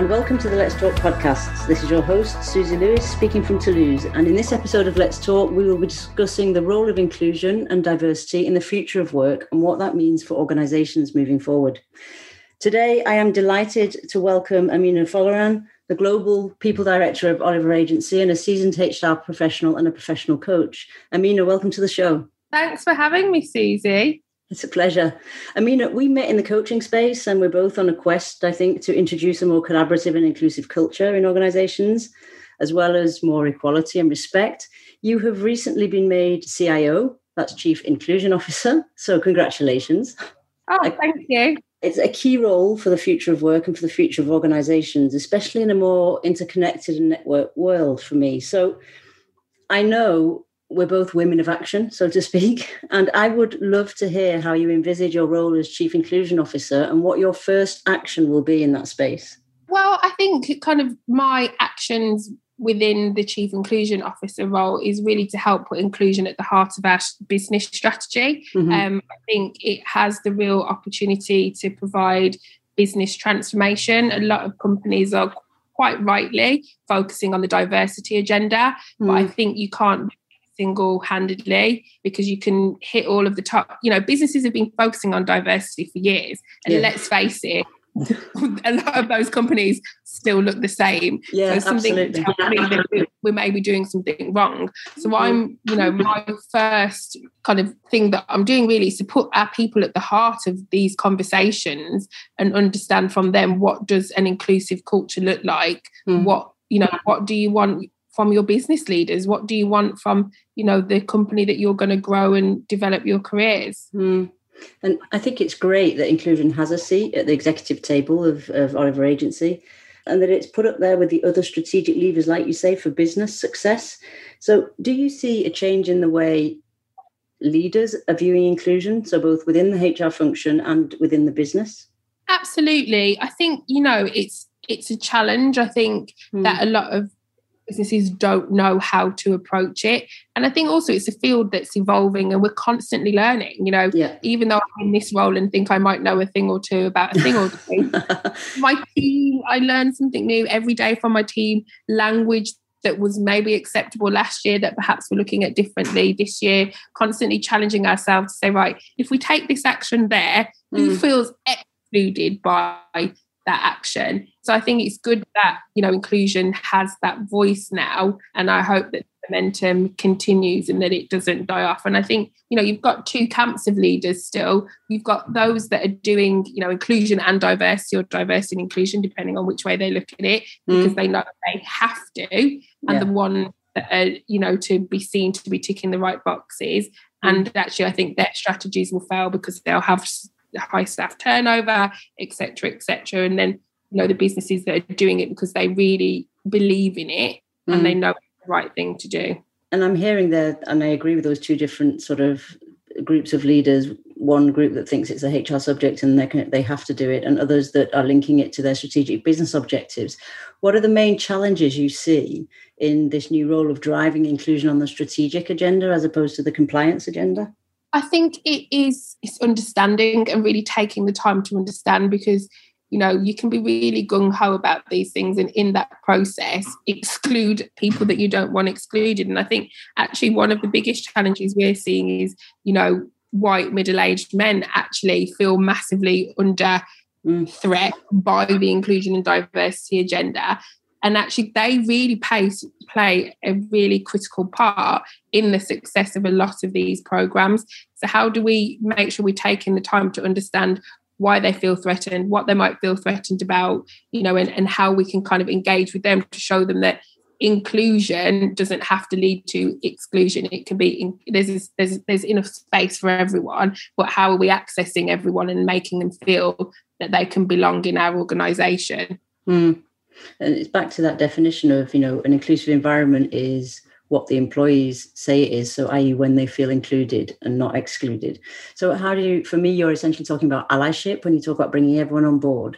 and welcome to the Let's Talk podcasts. This is your host, Susie Lewis, speaking from Toulouse. And in this episode of Let's Talk, we will be discussing the role of inclusion and diversity in the future of work and what that means for organizations moving forward. Today, I am delighted to welcome Amina Folarin, the Global People Director of Oliver Agency and a seasoned HR professional and a professional coach. Amina, welcome to the show. Thanks for having me, Susie. It's a pleasure. I mean, we met in the coaching space and we're both on a quest, I think, to introduce a more collaborative and inclusive culture in organizations, as well as more equality and respect. You have recently been made CIO, that's Chief Inclusion Officer. So, congratulations. Oh, thank you. It's a key role for the future of work and for the future of organizations, especially in a more interconnected and networked world for me. So, I know we're both women of action, so to speak. And I would love to hear how you envisage your role as Chief Inclusion Officer and what your first action will be in that space. Well, I think kind of my actions within the Chief Inclusion Officer role is really to help put inclusion at the heart of our business strategy. Mm-hmm. Um, I think it has the real opportunity to provide business transformation. A lot of companies are quite rightly focusing on the diversity agenda, mm. but I mm. think you can't single-handedly because you can hit all of the top you know businesses have been focusing on diversity for years and yeah. let's face it a lot of those companies still look the same yeah so something absolutely. we may be doing something wrong so i'm you know my first kind of thing that i'm doing really is to put our people at the heart of these conversations and understand from them what does an inclusive culture look like mm. what you know what do you want from your business leaders? What do you want from you know the company that you're going to grow and develop your careers? Mm. and i think it's great that inclusion has a seat at the executive table of, of oliver agency and that it's put up there with the other strategic levers like you say for business success. So do you see a change in the way leaders are viewing inclusion? So both within the hr function and within the business? Absolutely. I think you know it's it's a challenge. I think mm. that a lot of businesses don't know how to approach it. And I think also it's a field that's evolving and we're constantly learning. You know, yeah. even though I'm in this role and think I might know a thing or two about a thing or two, my team, I learn something new every day from my team, language that was maybe acceptable last year that perhaps we're looking at differently this year, constantly challenging ourselves to say, right, if we take this action there, mm. who feels excluded by that action. So I think it's good that, you know, inclusion has that voice now. And I hope that momentum continues and that it doesn't die off. And I think, you know, you've got two camps of leaders still. You've got those that are doing, you know, inclusion and diversity or diversity and inclusion, depending on which way they look at it, mm. because they know they have to. And yeah. the one that are, you know, to be seen to be ticking the right boxes. Mm. And actually, I think their strategies will fail because they'll have high staff turnover, etc., etc. And then you know the businesses that are doing it because they really believe in it mm. and they know it's the right thing to do. And I'm hearing that, and I agree with those two different sort of groups of leaders. One group that thinks it's a HR subject and they can, they have to do it, and others that are linking it to their strategic business objectives. What are the main challenges you see in this new role of driving inclusion on the strategic agenda as opposed to the compliance agenda? I think it is it's understanding and really taking the time to understand because you know you can be really gung ho about these things and in that process exclude people that you don't want excluded. And I think actually one of the biggest challenges we're seeing is you know white middle aged men actually feel massively under mm. threat by the inclusion and diversity agenda and actually they really pay, play a really critical part in the success of a lot of these programs. So how do we make sure we're taking the time to understand why they feel threatened what they might feel threatened about you know and, and how we can kind of engage with them to show them that inclusion doesn't have to lead to exclusion. It can be in, there's there's there's enough space for everyone but how are we accessing everyone and making them feel that they can belong in our organization? Mm. And it's back to that definition of, you know, an inclusive environment is what the employees say it is. So, i.e., when they feel included and not excluded. So, how do you, for me, you're essentially talking about allyship when you talk about bringing everyone on board.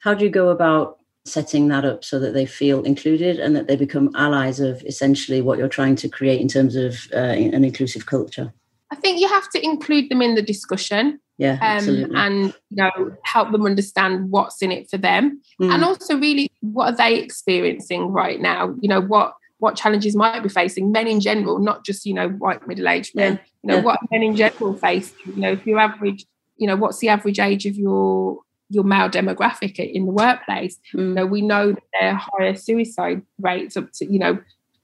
How do you go about setting that up so that they feel included and that they become allies of essentially what you're trying to create in terms of uh, an inclusive culture? I think you have to include them in the discussion. Yeah, um, absolutely. and you know, help them understand what's in it for them, mm. and also really what are they experiencing right now? You know, what what challenges might be facing men in general, not just you know white middle aged men. Yeah. You know, yeah. what men in general face. You know, if your average, you know, what's the average age of your your male demographic in the workplace? Mm. You know, we know that there are higher suicide rates up to you know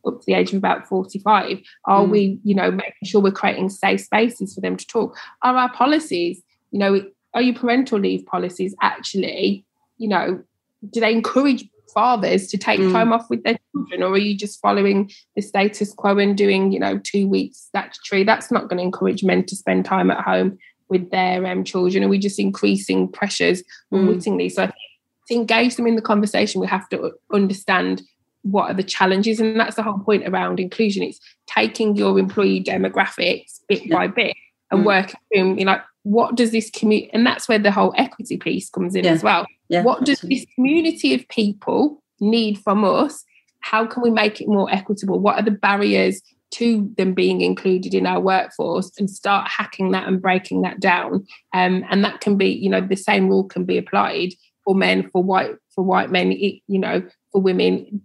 up to the age of about 45 are mm. we you know making sure we're creating safe spaces for them to talk are our policies you know are your parental leave policies actually you know do they encourage fathers to take mm. time off with their children or are you just following the status quo and doing you know two weeks statutory that's not going to encourage men to spend time at home with their um, children are we just increasing pressures mm. unwittingly so to engage them in the conversation we have to understand what are the challenges and that's the whole point around inclusion it's taking your employee demographics bit yeah. by bit and mm. working through you know what does this community and that's where the whole equity piece comes in yeah. as well yeah, what absolutely. does this community of people need from us how can we make it more equitable what are the barriers to them being included in our workforce and start hacking that and breaking that down um, and that can be you know the same rule can be applied for men for white for white men you know for women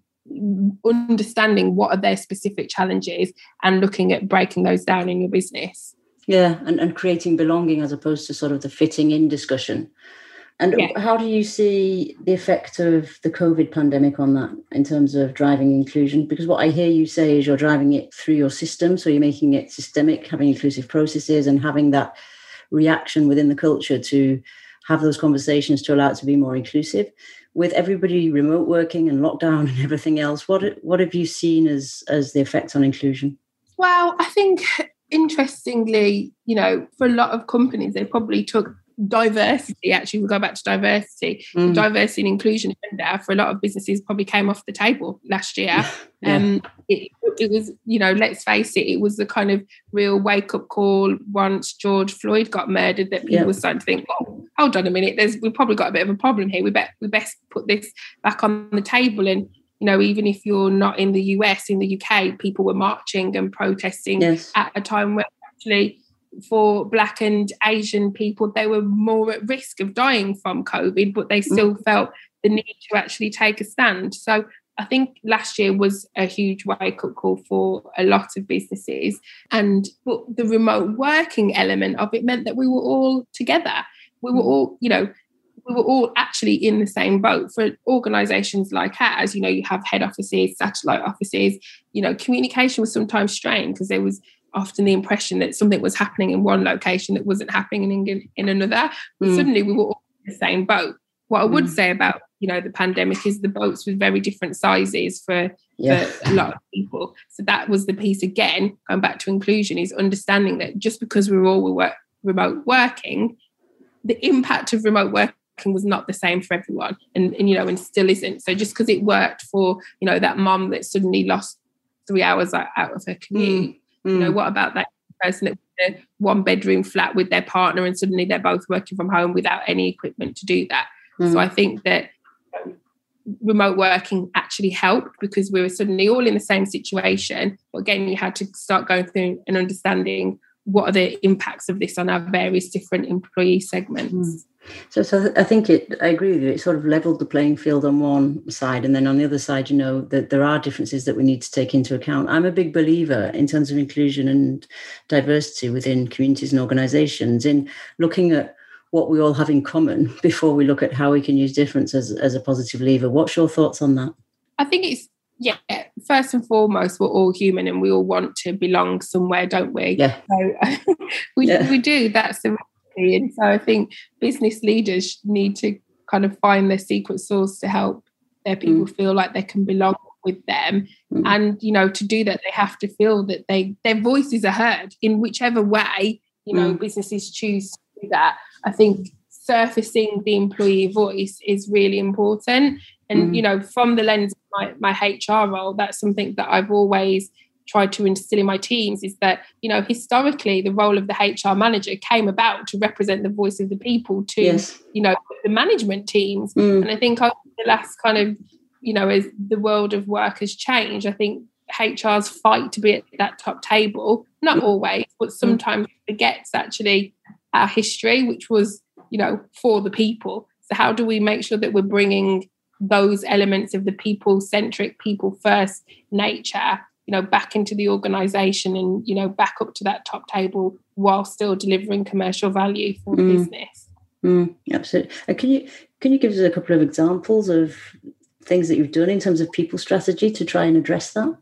understanding what are their specific challenges and looking at breaking those down in your business. Yeah and, and creating belonging as opposed to sort of the fitting in discussion. And yeah. how do you see the effect of the covid pandemic on that in terms of driving inclusion? Because what i hear you say is you're driving it through your system so you're making it systemic having inclusive processes and having that reaction within the culture to have those conversations to allow it to be more inclusive with everybody remote working and lockdown and everything else, what what have you seen as as the effect on inclusion? Well, I think interestingly, you know, for a lot of companies, they probably took diversity actually we'll go back to diversity mm. diversity and inclusion agenda for a lot of businesses probably came off the table last year yeah. um it, it was you know let's face it it was the kind of real wake up call once george floyd got murdered that people yeah. were starting to think well hold on a minute there's we've probably got a bit of a problem here we bet we best put this back on the table and you know even if you're not in the us in the uk people were marching and protesting yes. at a time where actually for black and asian people they were more at risk of dying from covid but they still mm. felt the need to actually take a stand so I think last year was a huge wake up call for a lot of businesses. And but the remote working element of it meant that we were all together. We were mm. all, you know, we were all actually in the same boat. For organizations like ours, you know, you have head offices, satellite offices, you know, communication was sometimes strained because there was often the impression that something was happening in one location that wasn't happening in, in another. Mm. Suddenly we were all in the same boat. What I would mm. say about you know the pandemic is the boats with very different sizes for, yeah. for a lot of people. So that was the piece again. Going back to inclusion is understanding that just because we we're all work, remote working, the impact of remote working was not the same for everyone, and, and you know, and still isn't. So just because it worked for you know that mum that suddenly lost three hours out of her commute, mm. Mm. you know, what about that person that a one bedroom flat with their partner and suddenly they're both working from home without any equipment to do that? Mm. So I think that remote working actually helped because we were suddenly all in the same situation. But again, you had to start going through and understanding what are the impacts of this on our various different employee segments. Mm. So, so I think it. I agree with you. It sort of leveled the playing field on one side, and then on the other side, you know that there are differences that we need to take into account. I'm a big believer in terms of inclusion and diversity within communities and organisations in looking at what we all have in common before we look at how we can use difference as, as a positive lever. What's your thoughts on that? I think it's yeah, first and foremost, we're all human and we all want to belong somewhere, don't we? Yeah. So we, yeah. we do. That's the reality. And so I think business leaders need to kind of find their secret sauce to help their people mm. feel like they can belong with them. Mm. And, you know, to do that, they have to feel that they their voices are heard in whichever way, you know, mm. businesses choose to do that. I think surfacing the employee voice is really important. And, mm. you know, from the lens my, my HR role, that's something that I've always tried to instill in my teams is that, you know, historically the role of the HR manager came about to represent the voice of the people to, yes. you know, the management teams. Mm. And I think over the last kind of, you know, as the world of work has changed, I think HR's fight to be at that top table, not mm. always, but sometimes forgets actually our history, which was, you know, for the people. So how do we make sure that we're bringing those elements of the people centric, people first nature, you know, back into the organization and, you know, back up to that top table while still delivering commercial value for the mm. business. Mm, absolutely. And can you can you give us a couple of examples of things that you've done in terms of people strategy to try and address that?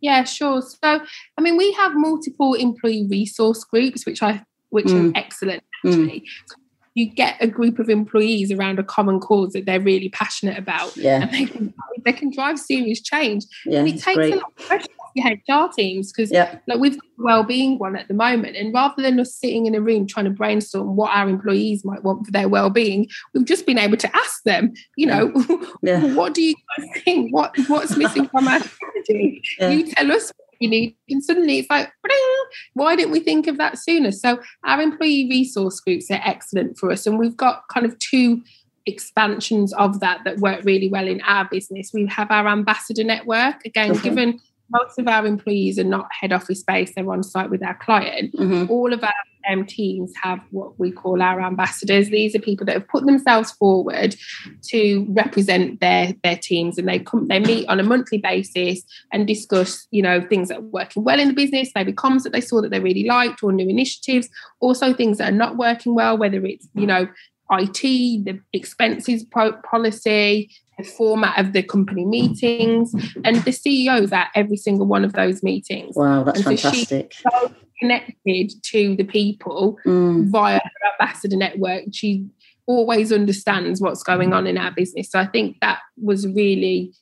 Yeah, sure. So, I mean, we have multiple employee resource groups, which I which mm. are excellent mm. actually. Mm. You get a group of employees around a common cause that they're really passionate about, yeah. and they can, they can drive serious change. Yeah, and it takes great. a lot of pressure your HR teams because yeah. like we've got well-being one at the moment and rather than us sitting in a room trying to brainstorm what our employees might want for their well-being we've just been able to ask them you know yeah. what do you guys think what what's missing from our strategy you tell us you need and suddenly it's like why didn't we think of that sooner? So our employee resource groups are excellent for us and we've got kind of two expansions of that that work really well in our business. We have our ambassador network again given most of our employees are not head office based, they're on site with our client. Mm-hmm. All of our um, teams have what we call our ambassadors. These are people that have put themselves forward to represent their their teams, and they come they meet on a monthly basis and discuss, you know, things that are working well in the business, maybe comms that they saw that they really liked, or new initiatives, also things that are not working well, whether it's you know IT, the expenses policy, format of the company meetings, and the CEOs at every single one of those meetings. Wow, that's so fantastic. She's so connected to the people mm. via her ambassador network. She always understands what's going on in our business. So I think that was really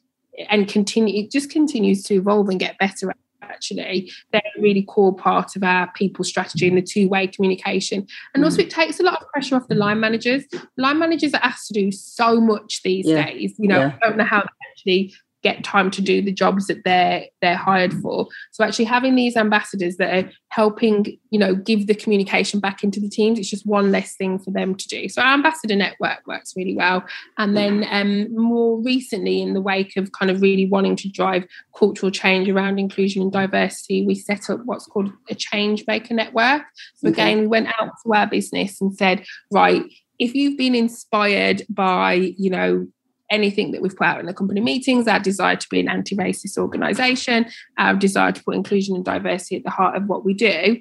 and continue it just continues to evolve and get better actually they're a really core part of our people strategy and the two-way communication and also mm. it takes a lot of pressure off the line managers line managers are asked to do so much these yeah. days you know yeah. I don't know how they actually get time to do the jobs that they're they're hired for. So actually having these ambassadors that are helping you know give the communication back into the teams it's just one less thing for them to do. So our ambassador network works really well. And then um, more recently in the wake of kind of really wanting to drive cultural change around inclusion and diversity we set up what's called a change maker network. So again we went out to our business and said right if you've been inspired by you know anything that we've put out in the company meetings, our desire to be an anti racist organisation, our desire to put inclusion and diversity at the heart of what we do,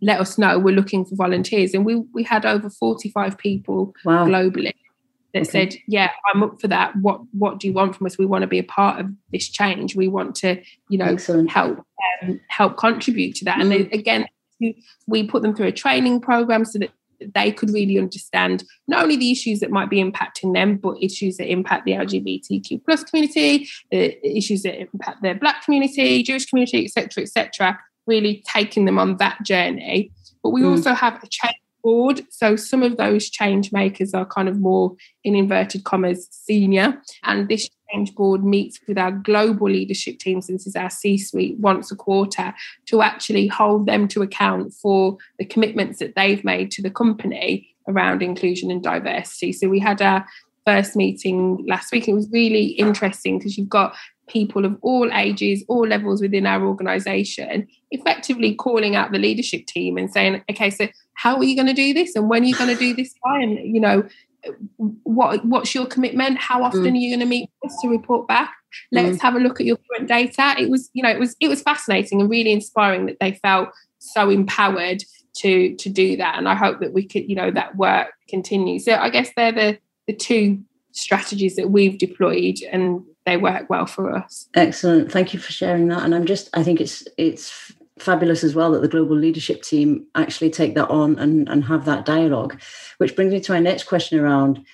let us know. We're looking for volunteers. And we, we had over 45 people wow. globally that okay. said, Yeah, I'm up for that. What what do you want from us? We want to be a part of this change. We want to, you know, Excellent. help um, help contribute to that. Mm. And they, again, we put them through a training program so that they could really understand not only the issues that might be impacting them, but issues that impact the LGBTQ plus community, the issues that impact the Black community, Jewish community, etc., etc. Really taking them on that journey. But we mm. also have a change board. So some of those change makers are kind of more, in inverted commas, senior. And this change board meets with our global leadership teams, this is our C suite, once a quarter to actually hold them to account for the commitments that they've made to the company around inclusion and diversity. So we had our first meeting last week. It was really interesting because you've got people of all ages, all levels within our organization, effectively calling out the leadership team and saying, okay, so how are you going to do this? And when are you going to do this by? And, you know, what what's your commitment? How often mm. are you going to meet us to report back? Let's mm. have a look at your current data. It was, you know, it was it was fascinating and really inspiring that they felt so empowered to to do that. And I hope that we could, you know, that work continues. So I guess they're the the two strategies that we've deployed and they work well for us. Excellent. Thank you for sharing that. And I'm just I think it's it's fabulous as well that the global leadership team actually take that on and, and have that dialogue. Which brings me to my next question around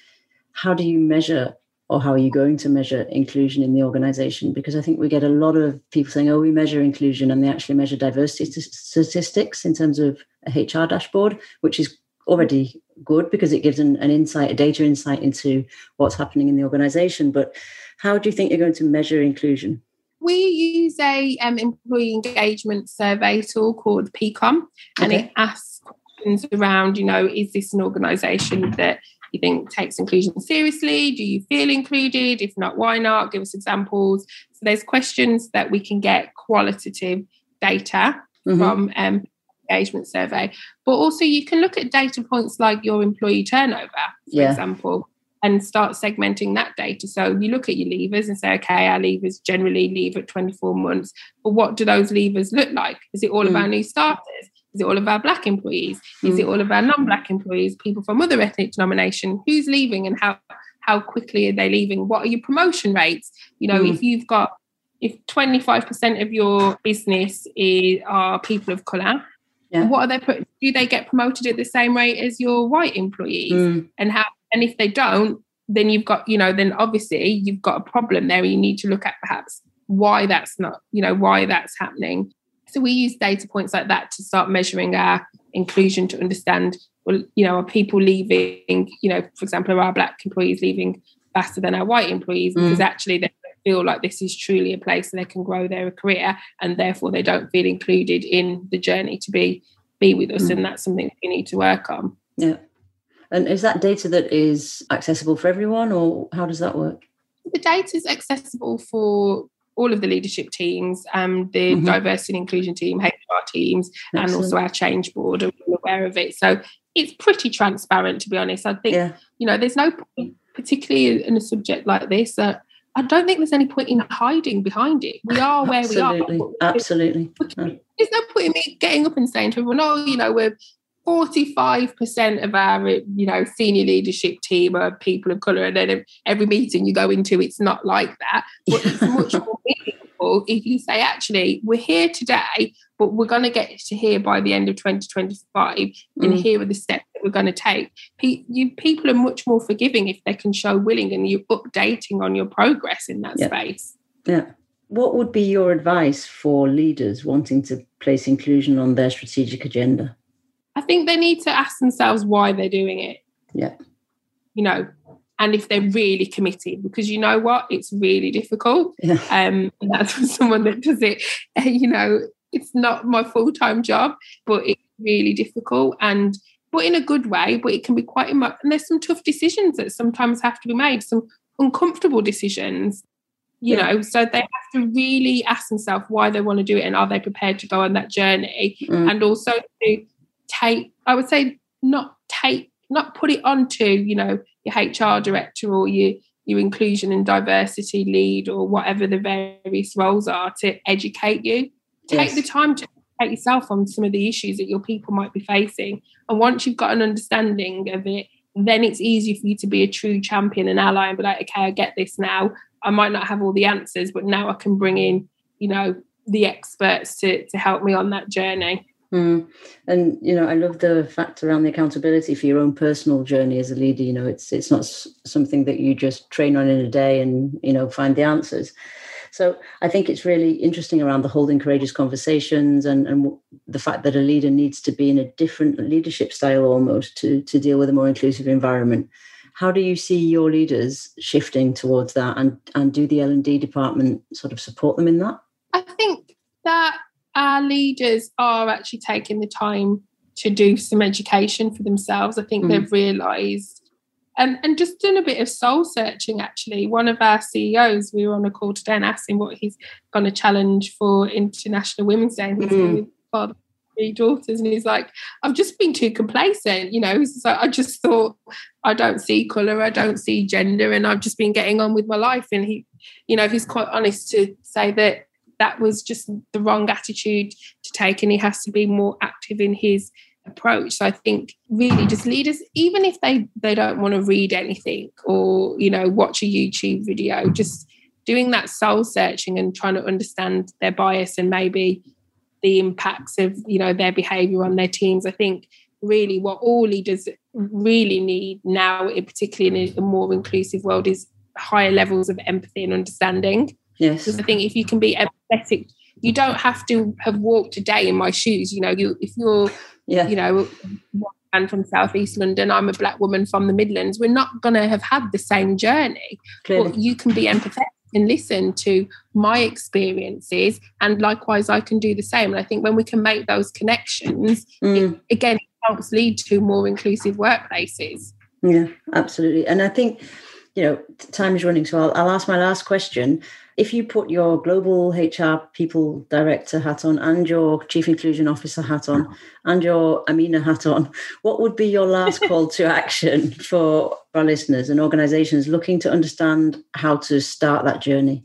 how do you measure or how are you going to measure inclusion in the organization? Because I think we get a lot of people saying, oh, we measure inclusion, and they actually measure diversity statistics in terms of a HR dashboard, which is already good because it gives an, an insight, a data insight into what's happening in the organization. But how do you think you're going to measure inclusion? We use a um, employee engagement survey tool called Peakon, and okay. it asks questions around, you know, is this an organisation that you think takes inclusion seriously? Do you feel included? If not, why not? Give us examples. So there's questions that we can get qualitative data mm-hmm. from um, engagement survey. But also, you can look at data points like your employee turnover, for yeah. example, and start segmenting that data. So you look at your leavers and say, okay, our leavers generally leave at 24 months. But what do those leavers look like? Is it all mm. of our new starters? Is it all of our black employees? Mm. Is it all of our non-black employees? People from other ethnic denomination? Who's leaving and how how quickly are they leaving? What are your promotion rates? You know, mm. if you've got if 25% of your business is are people of colour, yeah. what are they put do they get promoted at the same rate as your white employees? Mm. And how and if they don't, then you've got, you know, then obviously you've got a problem there. You need to look at perhaps why that's not, you know, why that's happening. So we use data points like that to start measuring our inclusion to understand, well, you know, are people leaving, you know, for example, are our black employees leaving faster than our white employees mm. because actually they feel like this is truly a place where they can grow their career and therefore they don't feel included in the journey to be be with us. Mm. And that's something we need to work on. Yeah. And is that data that is accessible for everyone, or how does that work? The data is accessible for all of the leadership teams, um, the mm-hmm. diversity and inclusion team, HR teams, Excellent. and also our change board are aware of it. So it's pretty transparent, to be honest. I think, yeah. you know, there's no point, particularly in a subject like this, that I don't think there's any point in hiding behind it. We are where Absolutely. we are. Absolutely. There's no point in me getting up and saying to everyone, oh, you know, we're 45% of our you know senior leadership team are people of color and then every meeting you go into it's not like that. But it's much more meaningful if you say actually we're here today but we're going to get to here by the end of 2025 mm. and here are the steps that we're going to take. Pe- you, people are much more forgiving if they can show willing and you're updating on your progress in that yeah. space. Yeah. What would be your advice for leaders wanting to place inclusion on their strategic agenda I think they need to ask themselves why they're doing it. Yeah. You know, and if they're really committed, because you know what, it's really difficult. Yeah. Um, and that's for someone that does it. You know, it's not my full time job, but it's really difficult and but in a good way. But it can be quite and there's some tough decisions that sometimes have to be made, some uncomfortable decisions. You yeah. know, so they have to really ask themselves why they want to do it and are they prepared to go on that journey, mm. and also to take, I would say, not take, not put it onto, you know, your HR director or your your inclusion and diversity lead or whatever the various roles are to educate you. Take yes. the time to educate yourself on some of the issues that your people might be facing. And once you've got an understanding of it, then it's easier for you to be a true champion and ally and be like, okay, I get this now. I might not have all the answers, but now I can bring in, you know, the experts to to help me on that journey. Mm. And you know, I love the fact around the accountability for your own personal journey as a leader. You know, it's it's not something that you just train on in a day and you know find the answers. So I think it's really interesting around the holding courageous conversations and, and the fact that a leader needs to be in a different leadership style almost to, to deal with a more inclusive environment. How do you see your leaders shifting towards that and, and do the L&D department sort of support them in that? I think that our leaders are actually taking the time to do some education for themselves. I think mm. they've realised and, and just done a bit of soul searching actually. One of our CEOs, we were on a call today and asked him what he's going to challenge for International Women's Day. And he's mm. father three daughters and he's like i've just been too complacent you know so i just thought i don't see color i don't see gender and i've just been getting on with my life and he you know he's quite honest to say that that was just the wrong attitude to take and he has to be more active in his approach. So i think really just leaders even if they they don't want to read anything or you know watch a youtube video just doing that soul searching and trying to understand their bias and maybe the impacts of you know their behavior on their teams. I think really what all leaders really need now particularly in a more inclusive world is higher levels of empathy and understanding. Yes. Because I think if you can be empathetic, you don't have to have walked a day in my shoes. You know, you if you're, yeah. you know, and from southeast London, I'm a black woman from the Midlands. We're not going to have had the same journey, Clearly. but you can be empathetic and listen to my experiences, and likewise, I can do the same. And I think when we can make those connections, mm. it, again, it helps lead to more inclusive workplaces. Yeah, absolutely. And I think you know time is running, so I'll, I'll ask my last question If you put your global HR people director hat on and your chief inclusion officer hat on and your Amina hat on, what would be your last call to action for our listeners and organizations looking to understand how to start that journey?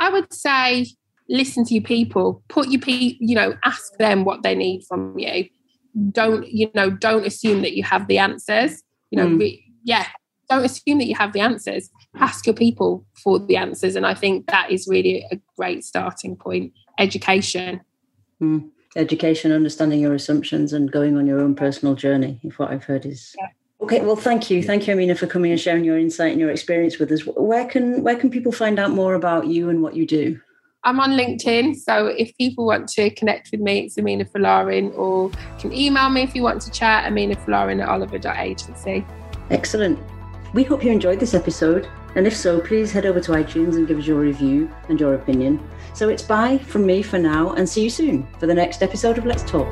I would say listen to your people, put your people, you know, ask them what they need from you. Don't, you know, don't assume that you have the answers. You know, mm. re- yeah, don't assume that you have the answers. Ask your people for the answers. And I think that is really a great starting point. Education. Mm. Education, understanding your assumptions and going on your own personal journey, if what I've heard is yeah. Okay, well, thank you, thank you, Amina, for coming and sharing your insight and your experience with us. Where can where can people find out more about you and what you do? I'm on LinkedIn, so if people want to connect with me, it's Amina Folarin, or can email me if you want to chat, Amina Folarin at oliver.agency. Excellent. We hope you enjoyed this episode, and if so, please head over to iTunes and give us your review and your opinion. So it's bye from me for now, and see you soon for the next episode of Let's Talk.